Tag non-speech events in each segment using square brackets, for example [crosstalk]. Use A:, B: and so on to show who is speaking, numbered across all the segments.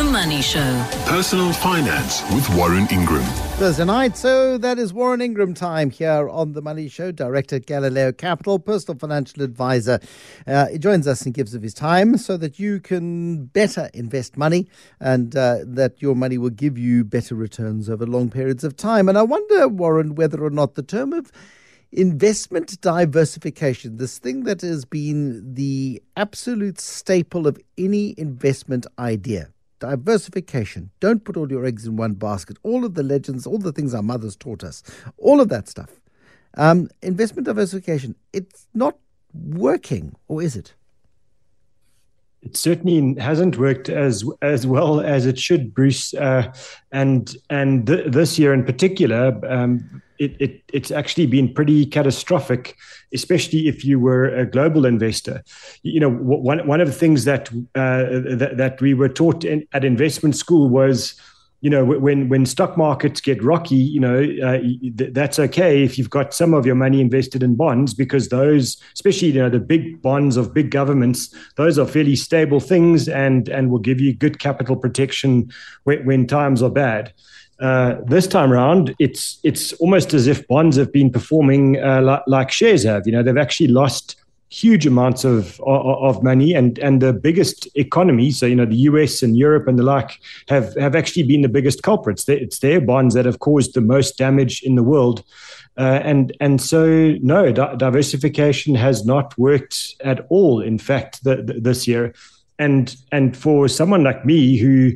A: The Money Show.
B: Personal Finance with Warren Ingram.
C: Thursday night, so that is Warren Ingram time here on The Money Show, director at Galileo Capital, personal financial advisor. Uh, he joins us and gives of his time so that you can better invest money and uh, that your money will give you better returns over long periods of time. And I wonder, Warren, whether or not the term of investment diversification, this thing that has been the absolute staple of any investment idea diversification. Don't put all your eggs in one basket. All of the legends, all the things our mothers taught us, all of that stuff. Um, investment diversification, it's not working, or is it?
D: It certainly hasn't worked as as well as it should, Bruce. Uh, and and th- this year in particular, um, it, it, it's actually been pretty catastrophic, especially if you were a global investor. You know, one, one of the things that, uh, that, that, we were taught in, at investment school was, you know, when, when stock markets get rocky, you know, uh, that's okay if you've got some of your money invested in bonds because those, especially, you know, the big bonds of big governments, those are fairly stable things and, and will give you good capital protection when, when times are bad. Uh, this time around, it's it's almost as if bonds have been performing uh, like, shares have. You know, they've actually lost huge amounts of, of, of money, and and the biggest economies, so you know, the U.S. and Europe and the like, have have actually been the biggest culprits. It's their bonds that have caused the most damage in the world. Uh, and and so no di- diversification has not worked at all. In fact, the, the, this year, and and for someone like me who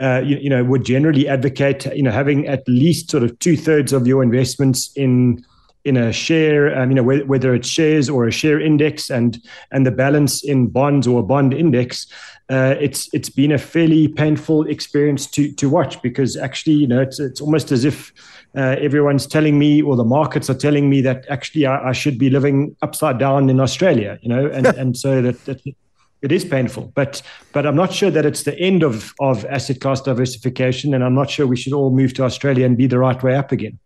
D: uh, you, you, know, would generally advocate, you know, having at least sort of two thirds of your investments in in a share, um, you know, whether, whether, it's shares or a share index, and and the balance in bonds or a bond index. Uh, it's it's been a fairly painful experience to to watch because actually, you know, it's it's almost as if uh, everyone's telling me or the markets are telling me that actually I, I should be living upside down in Australia, you know, and and so that, that it is painful, but but I'm not sure that it's the end of of asset class diversification, and I'm not sure we should all move to Australia and be the right way up again.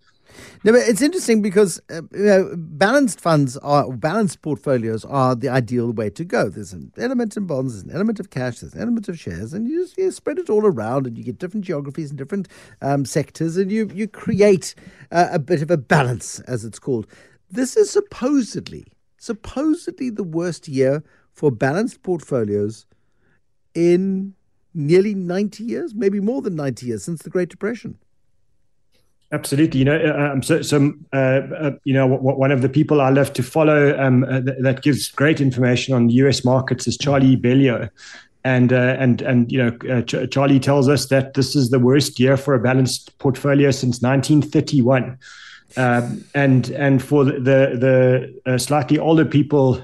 C: No, but it's interesting because uh, you know, balanced funds are balanced portfolios are the ideal way to go. There's an element in bonds, there's an element of cash, there's an element of shares, and you just you spread it all around, and you get different geographies and different um, sectors, and you you create uh, a bit of a balance, as it's called. This is supposedly supposedly the worst year for balanced portfolios in nearly 90 years, maybe more than 90 years since the Great Depression.
D: Absolutely, you know, uh, um, so, so uh, uh, you know, w- one of the people I love to follow um, uh, th- that gives great information on the U.S. markets is Charlie Bilello, and uh, and and you know, uh, Ch- Charlie tells us that this is the worst year for a balanced portfolio since 1931. Um, and and for the the, slightly older people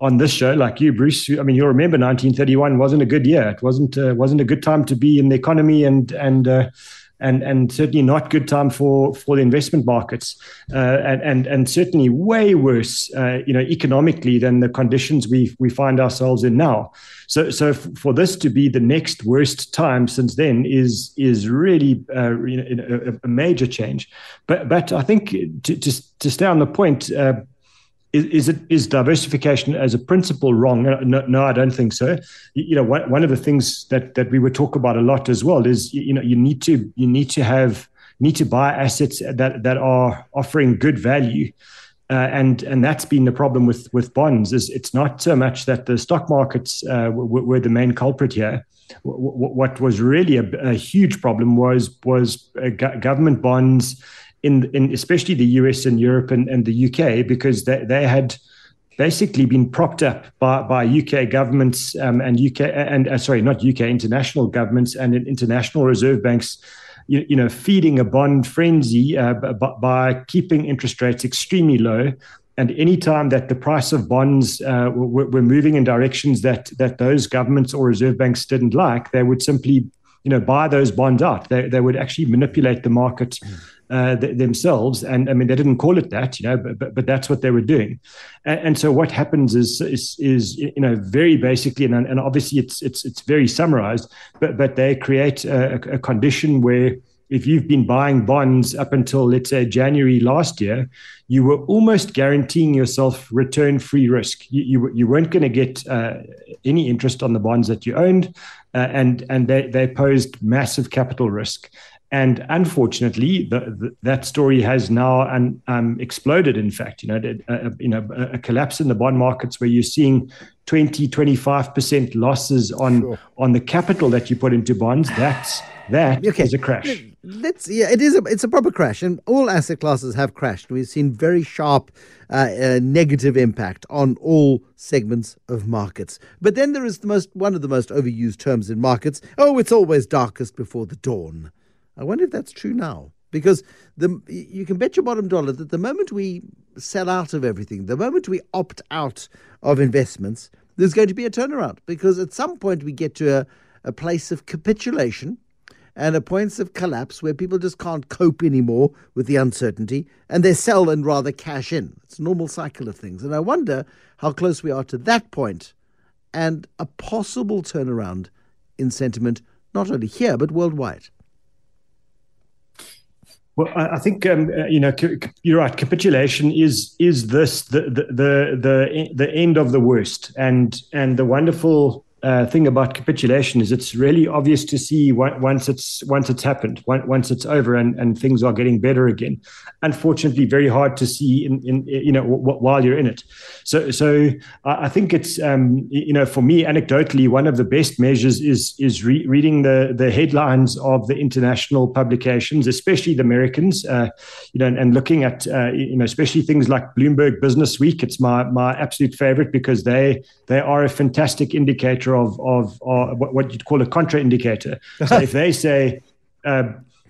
D: on this show, like you, Bruce. I mean, you'll remember 1931 wasn't a good year. It wasn't wasn't a good time to be in the economy, and and and and certainly not good time for for the investment markets, uh, and and and certainly way worse, uh, you know, economically than the conditions we we find ourselves in now. So so f- for this to be the next worst time since then is is really uh, you know, a, a, major change. But but I think to to, to stay on the point uh, is, is it is diversification as a principle wrong? No, no, I don't think so. You, know, one, of the things that that we would talk about a lot as well is you know you need to you need to have need to buy assets that that are offering good value. Uh, and and that's been the problem with with bonds is it's not so much that the stock markets uh, were, the main culprit here. What was really a, a, huge problem was was uh, government bonds in, in especially the US and Europe and, and the UK because they, they had basically been propped up by, by UK governments um, and UK and uh, sorry not UK international governments and international reserve banks you, you know feeding a bond frenzy uh, by, by keeping interest rates extremely low. And any time that the price of bonds uh, were, were, moving in directions that that those governments or reserve banks didn't like, they would simply, you know, buy those bonds out. They, they would actually manipulate the market mm uh, th- themselves. And I mean, they didn't call it that, you know, but, but, but that's what they were doing. And, and, so what happens is, is, is, you know, very basically, and, and obviously it's, it's, it's very summarized, but, but they create a, a condition where if you've been buying bonds up until let's say January last year, you were almost guaranteeing yourself return-free risk. You you, you weren't going to get uh, any interest on the bonds that you owned, uh, and and they they posed massive capital risk. And unfortunately, the, the, that story has now un, um, exploded. In fact, you know, uh, you know, a, a, collapse in the bond markets where you're seeing 20, 25 percent losses on sure. on the capital that you put into bonds. That's that [sighs] okay. is a crash.
C: Let's yeah, it is a it's a proper crash, and all asset classes have crashed. We've seen very sharp uh, uh, negative impact on all segments of markets. But then there is the most one of the most overused terms in markets. Oh, it's always darkest before the dawn. I wonder if that's true now. Because the, you can bet your bottom dollar that the moment we sell out of everything, the moment we opt out of investments, there's going to be a turnaround. Because at some point we get to a, a place of capitulation and a point of collapse where people just can't cope anymore with the uncertainty and they sell and rather cash in. It's a normal cycle of things. And I wonder how close we are to that point and a possible turnaround in sentiment, not only here, but worldwide.
D: Well, I think um, uh, you know you're right. Capitulation is is this the the the the, the end of the worst, and and the wonderful uh, thing about capitulation is it's really obvious to see once it's once it's happened, once it's over, and, and things are getting better again. Unfortunately, very hard to see in, in you know while you're in it. So so I think it's um, you know for me anecdotally one of the best measures is is re- reading the the headlines of the international publications, especially the Americans. Uh, you know, and, and looking at uh, you know especially things like Bloomberg Business Week. It's my my absolute favorite because they they are a fantastic indicator of of, of what you'd call a contraindicator. So if they say, uh,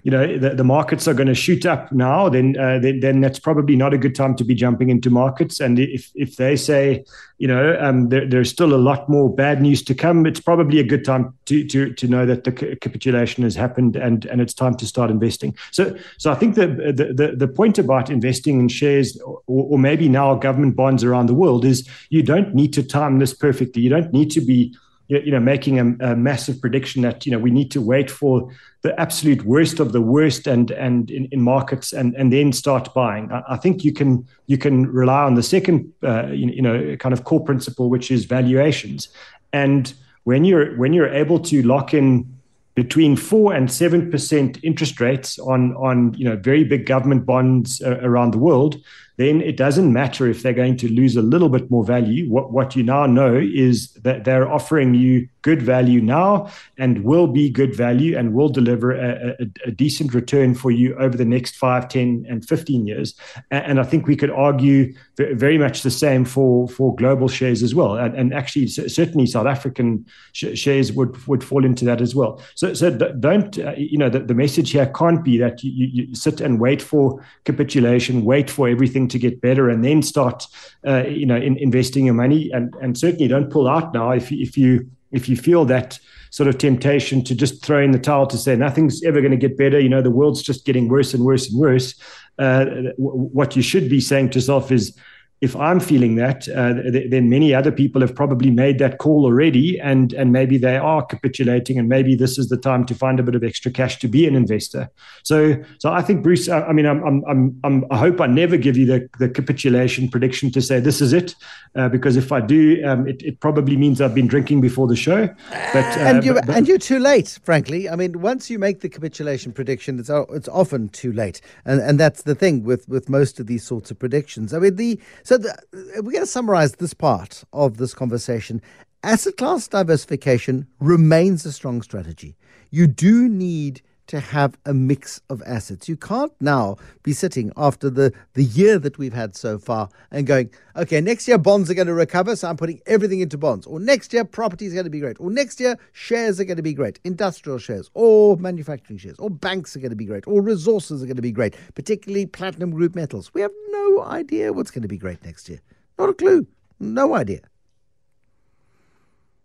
D: you know, the, the markets are going to shoot up now, then, uh, then then that's probably not a good time to be jumping into markets. And if if they say, you know, um, there, there's still a lot more bad news to come, it's probably a good time to to to know that the capitulation has happened and and it's time to start investing. So so I think the the the, the point about investing in shares or, or maybe now government bonds around the world is you don't need to time this perfectly. You don't need to be you know, making a, a, massive prediction that you know we need to wait for the absolute worst of the worst and and in, in markets and and then start buying. I, I, think you can you can rely on the second uh, you, you know kind of core principle, which is valuations. And when you're when you're able to lock in between four and seven percent interest rates on on you know very big government bonds uh, around the world, then it doesn't matter if they're going to lose a little bit more value. What, what you now know is that they're offering you good value now and will be good value and will deliver a, a, a decent return for you over the next 5, 10, and 15 years. And, and I think we could argue very much the same for, for global shares as well. And, and actually, certainly South African sh- shares would, would fall into that as well. So, so don't, uh, you know, the, the message here can't be that you, you sit and wait for capitulation, wait for everything to get better, and then start, uh, you know, in, investing your money. And, and certainly don't pull out now if, if you if you feel that sort of temptation to just throw in the towel to say nothing's ever going to get better, you know, the world's just getting worse and worse and worse. Uh, what you should be saying to yourself is, if I'm feeling that, uh, th- then many other people have probably made that call already, and and maybe they are capitulating, and maybe this is the time to find a bit of extra cash to be an investor. So, so I think Bruce, I, I mean, I'm, I'm, I'm, i hope I never give you the, the capitulation prediction to say this is it, uh, because if I do, um, it, it probably means I've been drinking before the show.
C: But uh, and you and you're too late, frankly. I mean, once you make the capitulation prediction, it's it's often too late, and and that's the thing with with most of these sorts of predictions. I mean, the so the, we're going to summarize this part of this conversation. Asset class diversification remains a strong strategy. You do need to have a mix of assets. You can't now be sitting after the, the year that we've had so far and going, okay, next year bonds are going to recover, so I'm putting everything into bonds. Or next year property is going to be great. Or next year shares are going to be great, industrial shares, or manufacturing shares, or banks are going to be great, or resources are going to be great, particularly platinum group metals. We have no idea what's going to be great next year. Not a clue. No idea.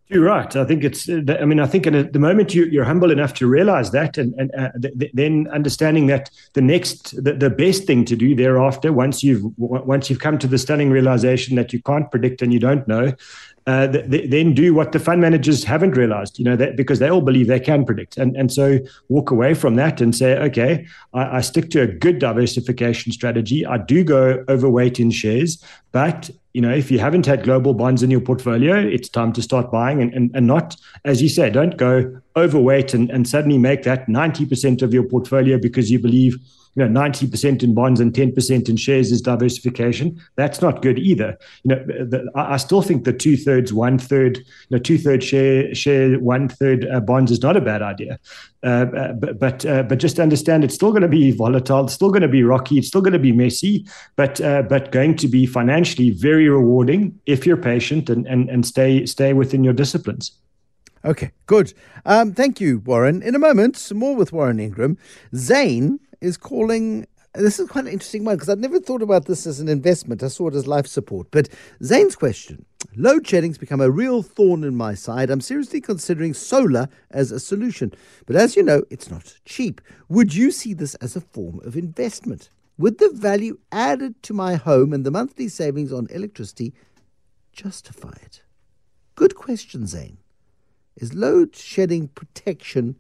D: You're right. I think it's. I mean, I think at the moment you, are humble enough to realize that, and, and uh, th- then understanding that the next, the, the best thing to do thereafter, once you've once you've come to the stunning realization that you can't predict and you don't know, uh, th- then do what the fund managers haven't realized, you know, that, because they all believe they can predict. And, and so walk away from that and say, okay, I, I stick to a good diversification strategy. I do go overweight in shares, but you know, if you haven't had global bonds in your portfolio, it's time to start buying and, and, and not, as you say, don't go overweight and, and suddenly make that 90% of your portfolio because you believe you know 90% in bonds and 10% in shares is diversification. That's not good either. You know the, i still think the two-thirds one-third you know two-third share share one-third uh, bonds is not a bad idea. Uh, uh but but, uh, but just understand it's still going to be volatile it's still going to be rocky it's still going to be messy but uh, but going to be financially very rewarding if you're patient and and, and stay stay within your disciplines
C: Okay, good. Um, thank you, Warren. In a moment, some more with Warren Ingram. Zane is calling. This is quite an interesting one because I'd never thought about this as an investment. I saw it as life support. But Zane's question load shedding's become a real thorn in my side. I'm seriously considering solar as a solution. But as you know, it's not cheap. Would you see this as a form of investment? Would the value added to my home and the monthly savings on electricity justify it? Good question, Zane. Is load shedding protection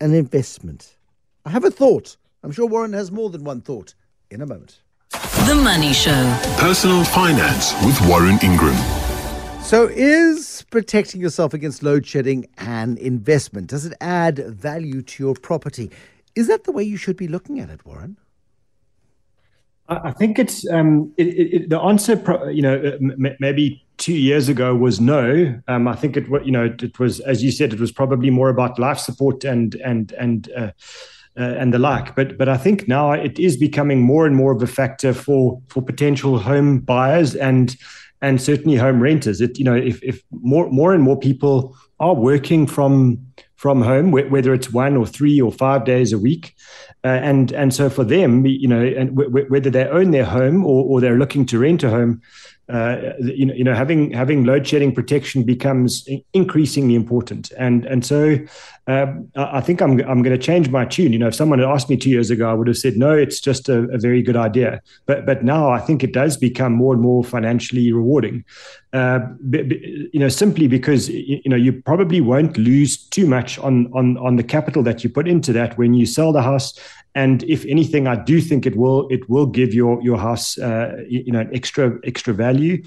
C: an investment? I have a thought. I'm sure Warren has more than one thought in a moment.
B: The Money Show. Personal finance with Warren Ingram.
C: So, is protecting yourself against load shedding an investment? Does it add value to your property? Is that the way you should be looking at it, Warren?
D: I think it's um, it, it, the answer. You know, maybe two years ago was no. Um, I think it you know it was as you said it was probably more about life support and and and uh, uh, and the like. But but I think now it is becoming more and more of a factor for for potential home buyers and and certainly home renters. It you know if if more more and more people are working from from home, whether it's one or three or five days a week, uh, and and so for them, you know, and w- whether they own their home or, or they're looking to rent a home, uh, you know, you know, having having load shedding protection becomes increasingly important, and and so uh, I think I'm I'm going to change my tune. You know, if someone had asked me two years ago, I would have said no, it's just a, a very good idea. But but now I think it does become more and more financially rewarding. Uh, b- b- you know, simply because you know you probably won't lose too much on on on the capital that you put into that when you sell the house and if anything, I do think it will it will give your your house uh, you know an extra extra value.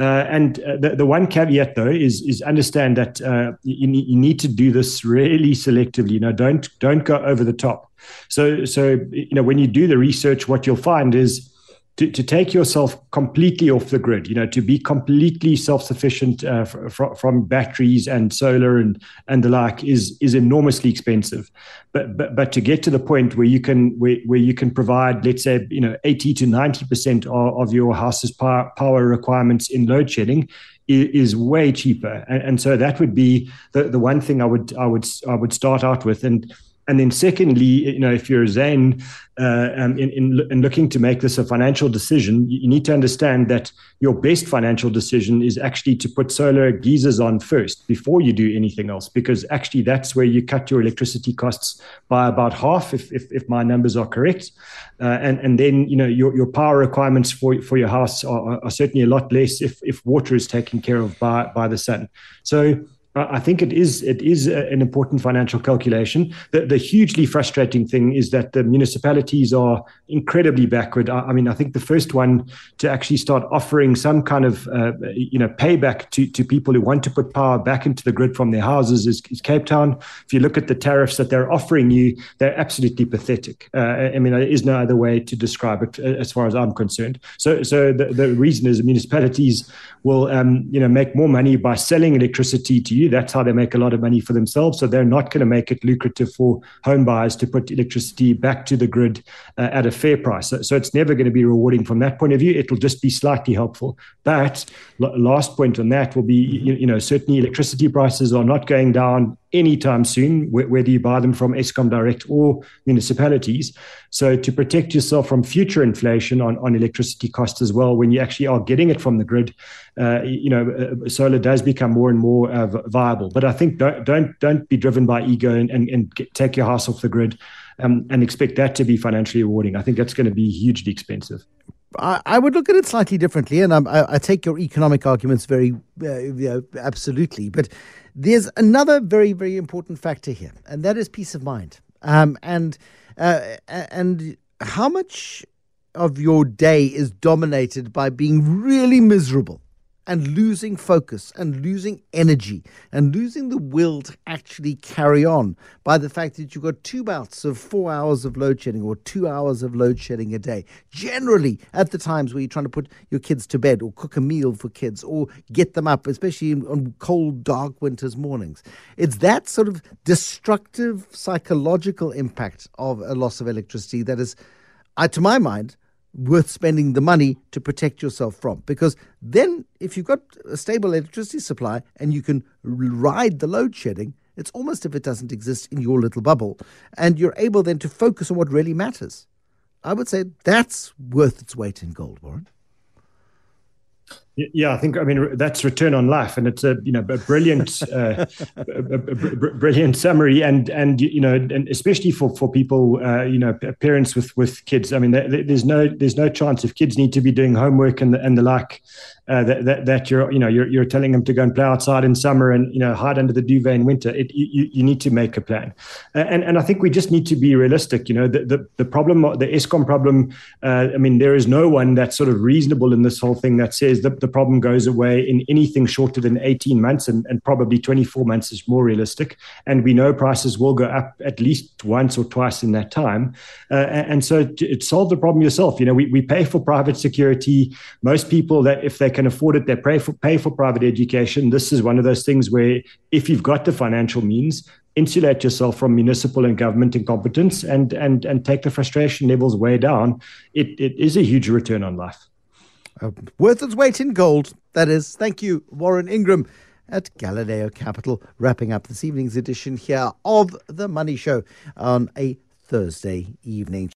D: Uh, and uh, the, the one caveat though is is understand that uh, you, you need to do this really selectively. You know, don't don't go over the top. So so you know when you do the research, what you'll find is to, to take yourself completely off the grid, you know, to be completely self-sufficient uh, fr- from batteries and solar and and the like is is enormously expensive. But but but to get to the point where you can where, where you can provide, let's say, you know, eighty to ninety percent of, of your house's power, power requirements in load shedding is, way cheaper. And, and so that would be the, the one thing I would I would I would start out with and and then secondly, you know, if you're Zane uh, um, in, in, in, looking to make this a financial decision, you, need to understand that your best financial decision is actually to put solar geysers on first before you do anything else, because actually that's where you cut your electricity costs by about half, if, if, if my numbers are correct. Uh, and, and then, you know, your, your power requirements for, for your house are, are certainly a lot less if, if water is taken care of by, by the sun. So I think it is it is an important financial calculation. The, the, hugely frustrating thing is that the municipalities are incredibly backward. I, I, mean, I think the first one to actually start offering some kind of uh, you know payback to, to people who want to put power back into the grid from their houses is, is Cape Town. If you look at the tariffs that they're offering you, they're absolutely pathetic. Uh, I mean, there is no other way to describe it uh, as far as I'm concerned. So, so the, the reason is municipalities will um, you know make more money by selling electricity to you that's how they make a lot of money for themselves. So they're not going to make it lucrative for home buyers to put electricity back to the grid uh, at a fair price. So, so, it's never going to be rewarding from that point of view. It'll just be slightly helpful. But l- last point on that will be, you, you know, certainly electricity prices are not going down anytime soon, whether you buy them from Eskom Direct or municipalities. So to protect yourself from future inflation on, on electricity costs as well, when you actually are getting it from the grid, uh, you know, uh, solar does become more and more uh, viable. But I think don't don't don't be driven by ego and and, and get, take your house off the grid. Um, and expect that to be financially rewarding. I think that's going to be hugely expensive.
C: I, would look at it slightly differently, and I, I take your economic arguments very, uh, you know, absolutely. But there's another very, very important factor here, and that is peace of mind. Um, and and how much of your day is dominated by being really miserable and losing focus and losing energy and losing the will to actually carry on by the fact that you've got two bouts of four hours of load shedding or two hours of load shedding a day. Generally, at the times where you're trying to put your kids to bed or cook a meal for kids or get them up, especially on cold, dark winter's mornings. It's that sort of destructive psychological impact of a loss of electricity that is, uh, to my mind, worth spending the money to protect yourself from. Because then, if you've got a stable electricity supply and you can ride the load shedding, it's almost if it doesn't exist in your little bubble. And you're able then to focus on what really matters. I would say that's worth its weight in gold, Warren.
D: Yeah, I think I mean that's return on life, and it's a you know a brilliant, [laughs] uh, a, a, a brilliant summary, and and you know, and especially for for people, uh, you know, parents with with kids. I mean, there's no there's no chance if kids need to be doing homework and the, and the like, uh, that, that, that you're you know you're, you're telling them to go and play outside in summer and you know hide under the duvet in winter. It, you, you need to make a plan, and and I think we just need to be realistic. You know the the, the problem, the Eskom problem. Uh, I mean, there is no one that's sort of reasonable in this whole thing that says that the problem goes away in anything shorter than 18 months, and, and probably 24 months is more realistic. And we know prices will go up at least once or twice in that time, uh, and, and so to solve the problem yourself. You know, we we pay for private security. Most people that if they can afford it, they pay for, pay for private education. This is one of those things where if you've got the financial means, insulate yourself from municipal and government incompetence and and and take the frustration levels way down. It it is a huge return on life.
C: Uh, worth its weight in gold, that is. Thank you, Warren Ingram at Galileo Capital, wrapping up this evening's edition here of The Money Show on a Thursday evening.